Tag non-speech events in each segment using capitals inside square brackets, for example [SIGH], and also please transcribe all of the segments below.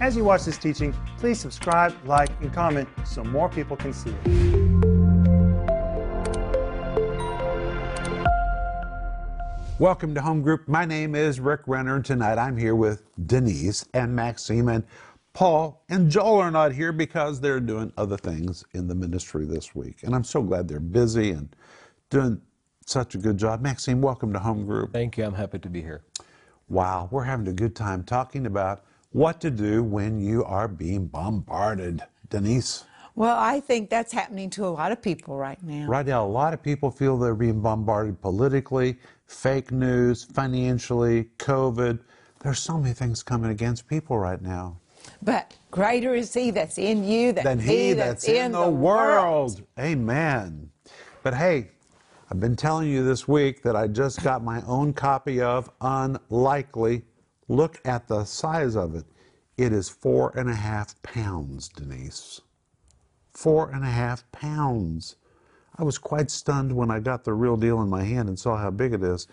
As you watch this teaching, please subscribe, like, and comment so more people can see it. Welcome to Home Group. My name is Rick Renner, and tonight I'm here with Denise and Maxime and Paul and Joel are not here because they're doing other things in the ministry this week. And I'm so glad they're busy and doing such a good job. Maxime, welcome to Home Group. Thank you. I'm happy to be here. Wow, we're having a good time talking about what to do when you are being bombarded. Denise? Well, I think that's happening to a lot of people right now. Right now, a lot of people feel they're being bombarded politically, fake news, financially, COVID. There's so many things coming against people right now. But greater is He that's in you than, Than he that's in the world. Amen. But hey, I've been telling you this week that I just got my own copy of Unlikely. Look at the size of it. It is four and a half pounds, Denise. Four and a half pounds. I was quite stunned when I got the real deal in my hand and saw how big it is.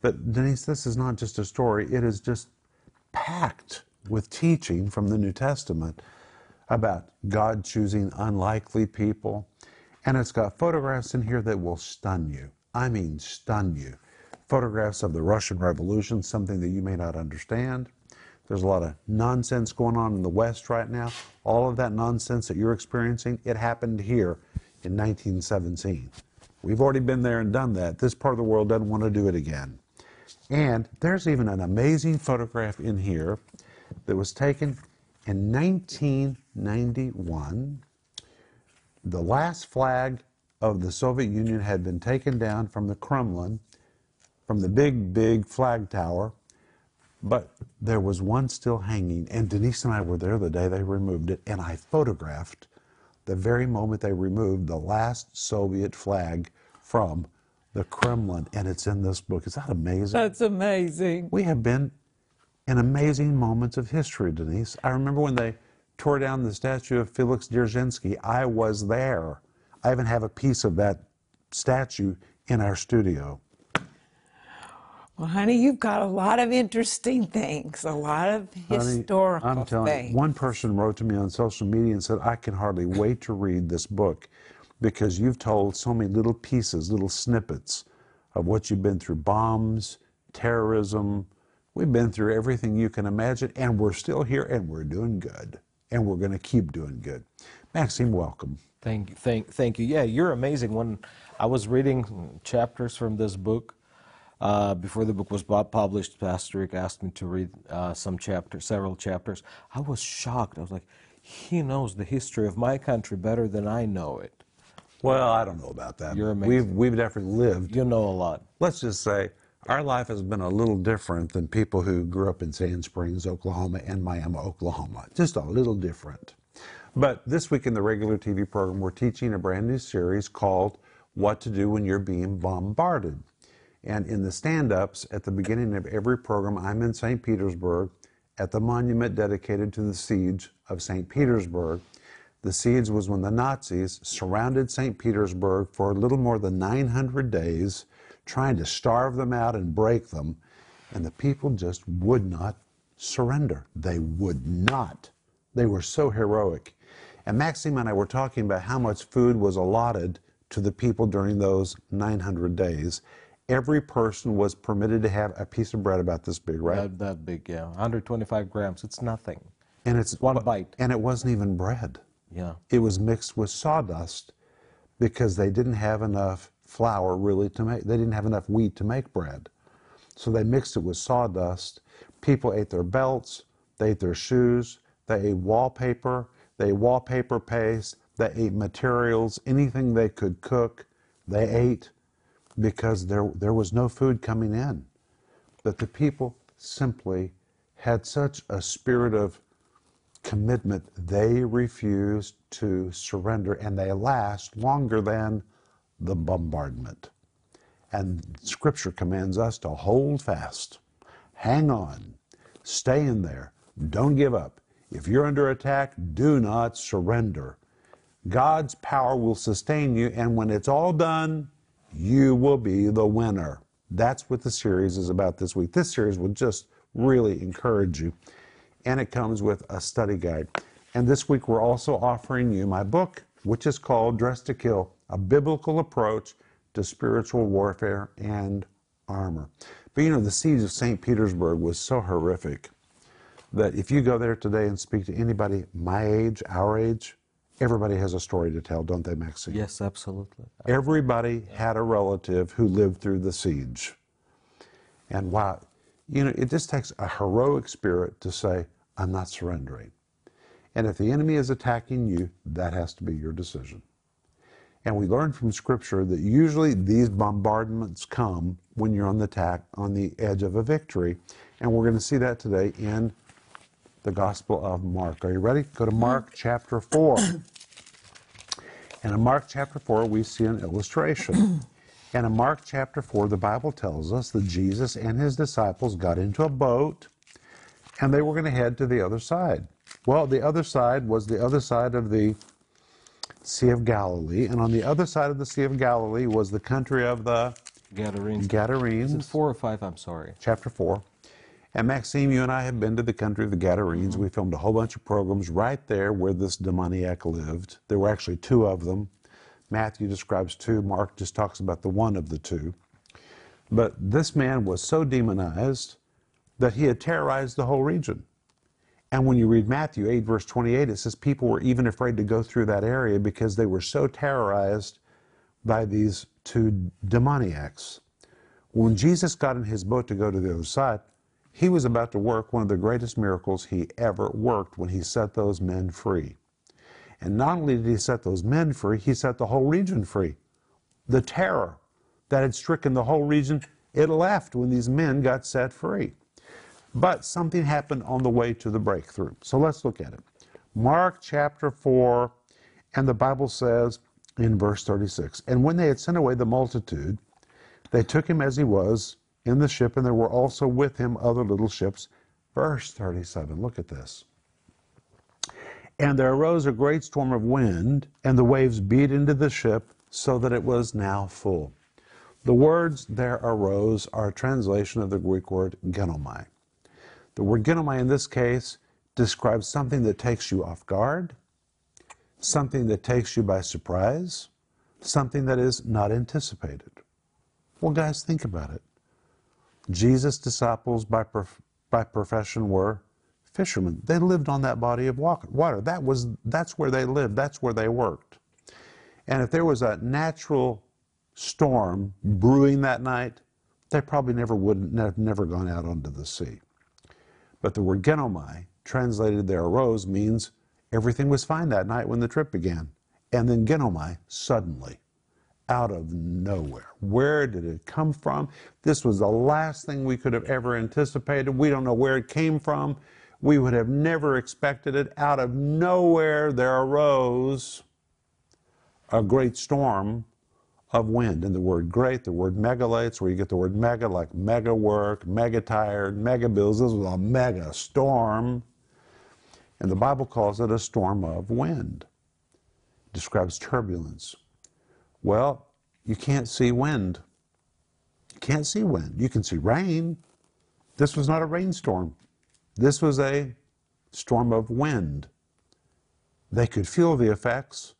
But Denise, this is not just a story, it is just packed with teaching from the New Testament about God choosing unlikely people. And it's got photographs in here that will stun you. I mean, stun you. Photographs of the Russian Revolution, something that you may not understand. There's a lot of nonsense going on in the West right now. All of that nonsense that you're experiencing, it happened here in 1917. We've already been there and done that. This part of the world doesn't want to do it again. And there's even an amazing photograph in here that was taken in 1991. The last flag of the Soviet Union had been taken down from the Kremlin, from the big, big flag tower, but there was one still hanging. And Denise and I were there the day they removed it, and I photographed the very moment they removed the last Soviet flag from the Kremlin, and it's in this book. Is that amazing? That's amazing. We have been in amazing moments of history, Denise. I remember when they tore down the statue of Felix Dzerzhinsky. I was there. I even have a piece of that statue in our studio. Well, honey, you've got a lot of interesting things, a lot of Honey, historical I'm telling things. you, one person wrote to me on social media and said, I can hardly wait to read this book because you've told so many little pieces, little snippets of what you've been through bombs, terrorism. We've been through everything you can imagine, and we're still here and we're doing good. And we're going to keep doing good. Maxime, welcome. Thank you. Thank, thank you. Yeah, you're amazing. When I was reading chapters from this book, uh, before the book was published, Pastor Rick asked me to read uh, some chapters, several chapters. I was shocked. I was like, he knows the history of my country better than I know it. Well, I don't know about that. You're We've, amazing. we've definitely lived You know a lot. let's just say our life has been a little different than people who grew up in Sand Springs, Oklahoma, and Miami, Oklahoma. Just a little different. But this week in the regular TV program, we're teaching a brand new series called What to Do When You're Being Bombarded. And in the stand ups at the beginning of every program, I'm in St. Petersburg at the monument dedicated to the siege of St. Petersburg. The siege was when the Nazis surrounded St. Petersburg for a little more than 900 days, trying to starve them out and break them. And the people just would not surrender. They would not. They were so heroic. And Maxime and I were talking about how much food was allotted to the people during those 900 days. Every person was permitted to have a piece of bread about this big, right? That, that big, yeah. 125 grams. It's nothing. and it's one bite. And it wasn't even bread. Yeah. It was mixed with sawdust because they didn't have enough flour really to make. They didn't have enough wheat to make bread, so they mixed it with sawdust. People ate their belts. They ate their shoes. They ate wallpaper. They ate wallpaper paste. They ate materials. Anything they could cook, they ate because there there was no food coming in. But the people simply had such a spirit of commitment, they refused to surrender and they last longer than the bombardment. And Scripture commands us to hold fast, hang on, stay in there, don't give up. If you're under attack, do not surrender. God's power will sustain you, and when it's all done, you will be the winner. That's what the series is about this week. This series will just really encourage you. and it comes with a study guide. And this week we're also offering you my book, which is called Dressed to Kill A Biblical Approach to Spiritual Warfare and Armor. But you know, the siege of St. Petersburg was so horrific that if you go there today and speak to anybody my age, our age, everybody has a story to tell, don't they, Maxime? Yes, absolutely. Everybody had a relative who lived through the siege. And wow, you know, it just takes a heroic spirit to say, I'm not surrendering. And if the enemy is attacking you, that has to be your decision. And we learn from Scripture that usually these bombardments come when you're on the attack, on the edge of a victory. And we're going to see that today in the Gospel of Mark. Are you ready? Go to Mark mm. chapter 4. [COUGHS] And in Mark chapter 4, we see an illustration. [COUGHS] And in Mark chapter 4, the Bible tells us that Jesus and his disciples got into a boat and they were going to head to the other side. Well, the other side was the other side of the Sea of Galilee. And on the other side of the Sea of Galilee was the country of the Gadarenes. Gadarenes, four or five? I'm sorry. chapter 4. And Maxime, you and I have been to the country of the Gadarenes. Mm-hmm. We filmed a whole bunch of programs right there where this demoniac lived. There were actually two of them. Matthew describes two, Mark just talks about the one of the two. But this man was so demonized that he had terrorized the whole region. And when you read Matthew 8, verse 28, it says people were even afraid to go through that area because they were so terrorized by these two demoniacs. When Jesus got in his boat to go to the other side, he was about to work one of the greatest miracles he ever worked when he set those men free. And not only did he set those men free, he set the whole region free. The terror that had stricken the whole region, it left when these men got set free. But something happened on the way to the breakthrough. So let's look at it. Mark chapter 4, and the Bible says in verse 36 And when they had sent away the multitude, they took him as he was in the ship, and there were also with him other little ships. Verse 37, look at this. And there arose a great storm of wind, and the waves beat into the ship, so that it was now full. The words there arose are a translation of the Greek word ginomai. The word ginomai in this case describes something that takes you off guard, something that takes you by surprise, something that is not anticipated. Well, guys, think about it. Jesus' disciples by, prof- by profession were fishermen. They lived on that body of water. That was, that's where they lived, that's where they worked. And if there was a natural storm brewing that night, they probably never would have never gone out onto the sea. But the word ginomai, translated there arose, means everything was fine that night when the trip began. And then ginomai, suddenly, out of nowhere. Where did it come from? This was the last thing we could have ever anticipated. We don't know where it came from. We would have never expected it. Out of nowhere, there arose a great storm of wind. And the word great, the word megalates, where you get the word mega, like mega work, mega tired, mega bills. This was a mega storm. And the Bible calls it a storm of wind. It describes turbulence. Well, you can't see wind. You can't see wind. You can see rain. This was not a rainstorm. This was a storm of wind. They could feel the effects,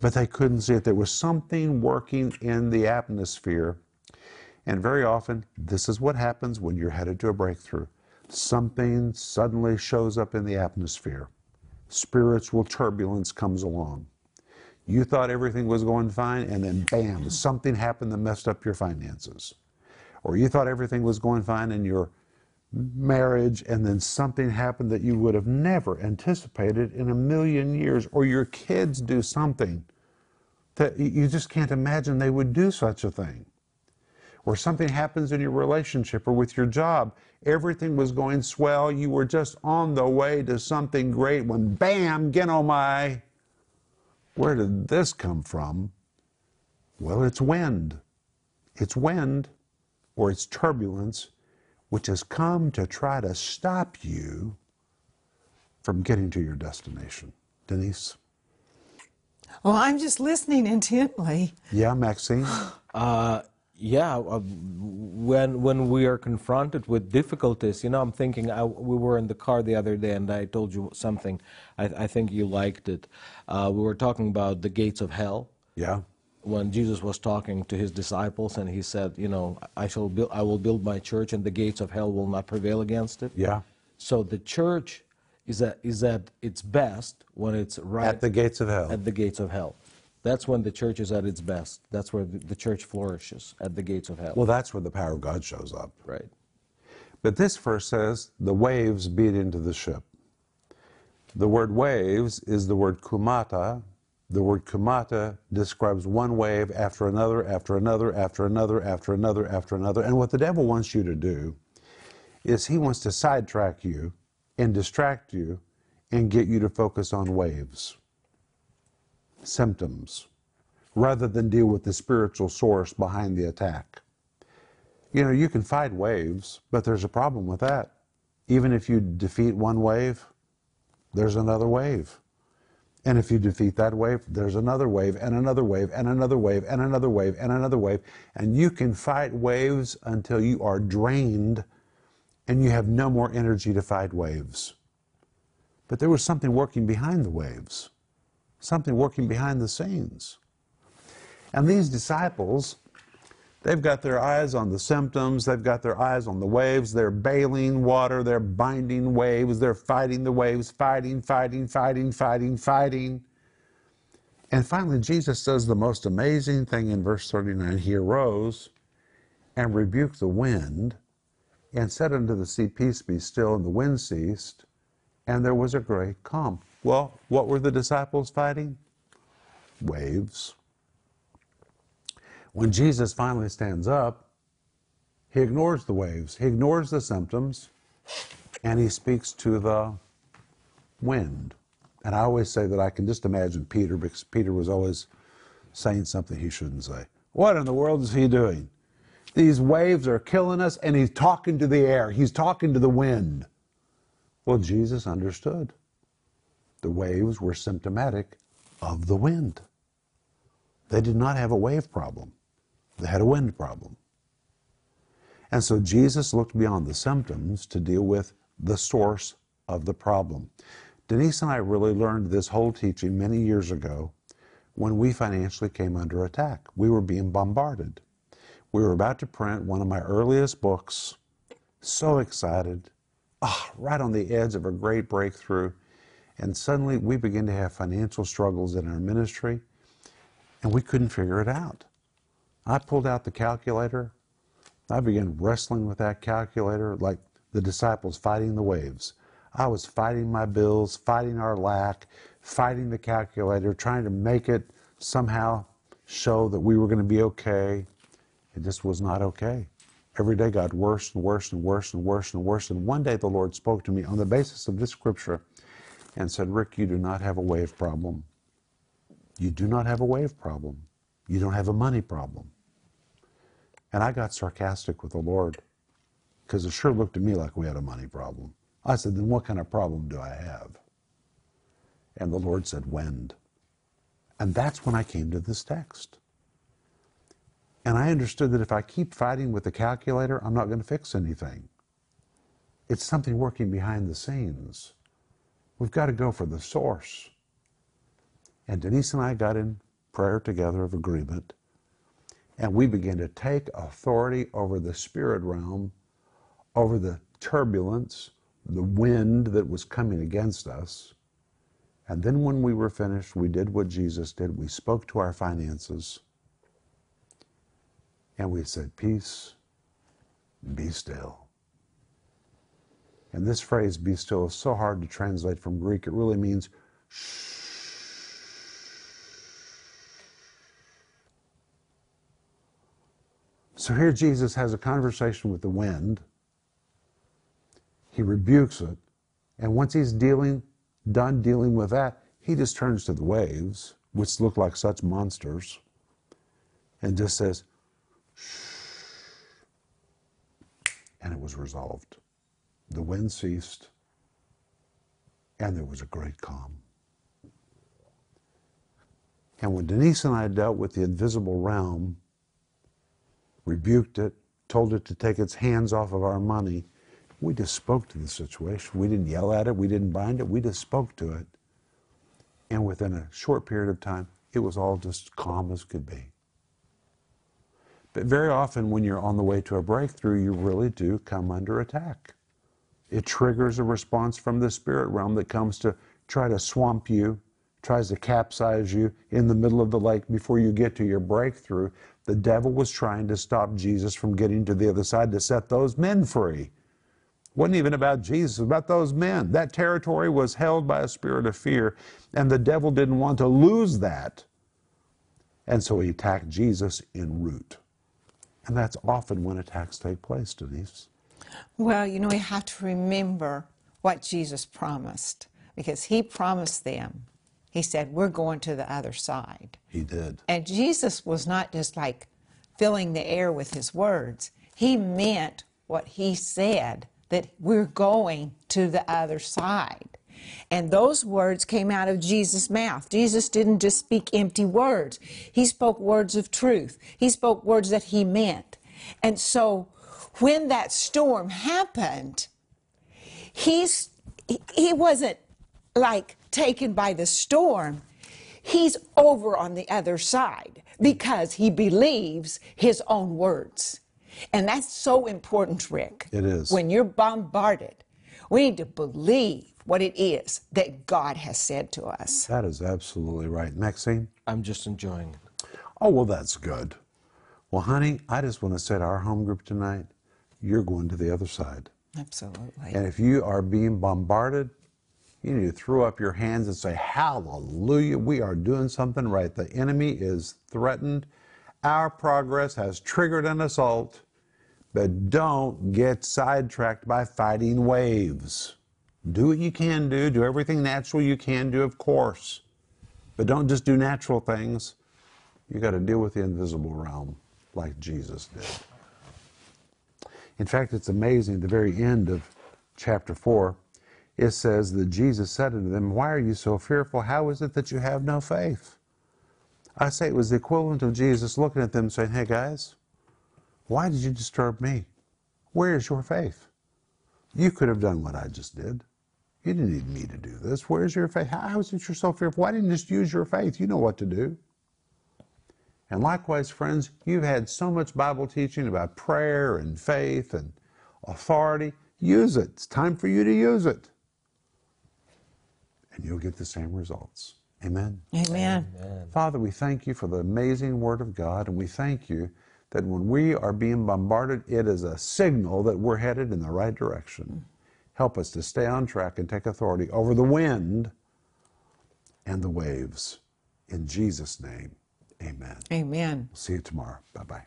but they couldn't see it. There was something working in the atmosphere. And very often, this is what happens when you're headed to a breakthrough. Something suddenly shows up in the atmosphere. Spiritual turbulence comes along. You thought everything was going fine, and then bam, something happened that messed up your finances. Or you thought everything was going fine in your marriage, and then something happened that you would have never anticipated in a million years. Or your kids do something that you just can't imagine they would do such a thing. Or something happens in your relationship or with your job. Everything was going swell. You were just on the way to something great when bam, ginomai. Where did this come from? Well, it's wind. It's wind or it's turbulence which has come to try to stop you from getting to your destination. Denise? Well, I'm just listening intently. Yeah, Maxime? [GASPS] Uh, Yeah, uh, when when we are confronted with difficulties, you know, I'm thinking. I, we were in the car the other day, and I told you something. I, I think you liked it. Uh, we were talking about the gates of hell. Yeah. When Jesus was talking to his disciples, and he said, "You know, I shall build. I will build my church, and the gates of hell will not prevail against it." Yeah. So the church is at is at its best when it's right At the gates of hell. at the gates of hell. That's when the church is at its best. That's where the, church flourishes at the gates of hell. Well, that's where the power of God shows up. right. But this verse says, the waves beat into the ship. The word waves is the word kumata. The word kumata describes one wave after another, after another, after another, after another, after another. And what the devil wants you to do is he wants to sidetrack you and distract you and get you to focus on waves, symptoms, rather than deal with the spiritual source behind the attack. You know, you can fight waves, but there's a problem with that. Even if you defeat one wave, there's another wave. And if you defeat that wave, there's another wave, and another wave, and another wave, and another wave, and another wave. And you can fight waves until you are drained and you have no more energy to fight waves. But there was something working behind the waves, something working behind the scenes. And these disciples, They've got their eyes on the symptoms, they've got their eyes on the waves, they're bailing water, they're binding waves, they're fighting the waves, fighting, fighting, fighting, fighting, fighting. And finally, Jesus does the most amazing thing in verse 39. He arose and rebuked the wind and said unto the sea, Peace be still, and the wind ceased, and there was a great calm. Well, what were the disciples fighting? Waves. When Jesus finally stands up, he ignores the waves, he ignores the symptoms, and he speaks to the wind. And I always say that I can just imagine Peter because Peter was always saying something he shouldn't say. What in the world is he doing? These waves are killing us, and he's talking to the air, he's talking to the wind. Well, Jesus understood. The waves were symptomatic of the wind. They did not have a wave problem. They had a wind problem. And so Jesus looked beyond the symptoms to deal with the source of the problem. Denise and I really learned this whole teaching many years ago when we financially came under attack. We were being bombarded. We were about to print one of my earliest books, so excited, ah, right on the edge of a great breakthrough. And suddenly we began to have financial struggles in our ministry, and we couldn't figure it out. I pulled out the calculator. I began wrestling with that calculator like the disciples fighting the waves. I was fighting my bills, fighting our lack, fighting the calculator, trying to make it somehow show that we were going to be okay. It just was not okay. Every day got worse and worse and worse and worse and worse. And one day the Lord spoke to me on the basis of this scripture and said, Rick, you do not have a wave problem. You do not have a wave problem. You don't have a money problem. And I got sarcastic with the Lord because it sure looked to me like we had a money problem. I said, Then what kind of problem do I have? And the Lord said, Wind. And that's when I came to this text. And I understood that if I keep fighting with the calculator, I'm not going to fix anything. It's something working behind the scenes. We've got to go for the source. And Denise and I got in prayer together of agreement and we began to take authority over the spirit realm, over the turbulence, the wind that was coming against us. And then when we were finished, we did what Jesus did. We spoke to our finances and we said, Peace, be still. And this phrase, be still, is so hard to translate from Greek. It really means shh So here Jesus has a conversation with the wind. He rebukes it. And once he's dealing, done dealing with that, he just turns to the waves, which look like such monsters, and just says, shh. And it was resolved. The wind ceased, and there was a great calm. And when Denise and I dealt with the invisible realm, rebuked it, told it to take its hands off of our money. We just spoke to the situation. We didn't yell at it, we didn't bind it, we just spoke to it. And within a short period of time, it was all just calm as could be. But very often, when you're on the way to a breakthrough, you really do come under attack. It triggers a response from the spirit realm that comes to try to swamp you, tries to capsize you in the middle of the lake before you get to your breakthrough. The devil was trying to stop Jesus from getting to the other side to set those men free. wasn't even about Jesus, it about those men. That territory was held by a spirit of fear, and the devil didn't want to lose that. And so he attacked Jesus en route. And that's often when attacks take place, Denise. Well, you know, we have to remember what Jesus promised because he promised them. He said, We're going to the other side. He did. And Jesus was not just like filling the air with his words, he meant what he said that we're going to the other side. And those words came out of Jesus' mouth. Jesus didn't just speak empty words, he spoke words of truth, he spoke words that he meant. And so when that storm happened, he's, he wasn't like taken by the storm. He's over on the other side because he believes his own words. And that's so important, Rick. It is. When you're bombarded, we need to believe what it is that God has said to us. That is absolutely right. Maxime? I'm just enjoying it. Oh, well, that's good. Well, honey, I just want to say to our home group tonight, you're going to the other side. Absolutely. And if you are being bombarded, you need to throw up your hands and say, Hallelujah, we are doing something right. The enemy is threatened. Our progress has triggered an assault, but don't get sidetracked by fighting waves. Do what you can do, do everything natural you can do, of course, but don't just do natural things. You got to deal with the invisible realm like Jesus did. In fact, it's amazing, at the very end of chapter 4, it says that Jesus said unto them, Why are you so fearful? How is it that you have no faith? I say it was the equivalent of Jesus looking at them saying, Hey guys, why did you disturb me? Where is your faith? You could have done what I just did. You didn't need me to do this. Where's your faith? How is it you're so fearful? Why didn't you just use your faith? You know what to do. And likewise, friends, you've had so much Bible teaching about prayer and faith and authority. Use it. It's time for you to use it. And you'll get the same results. Amen. Amen. Father, we thank you for the amazing Word of God, and we thank you that when we are being bombarded, it is a signal that we're headed in the right direction. Help us to stay on track and take authority over the wind and the waves. In Jesus' name, amen. Amen. We'll See you tomorrow. Bye bye.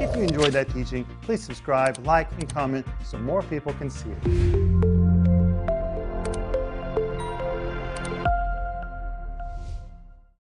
If you enjoyed that teaching, please subscribe, like, and comment so more people can see it.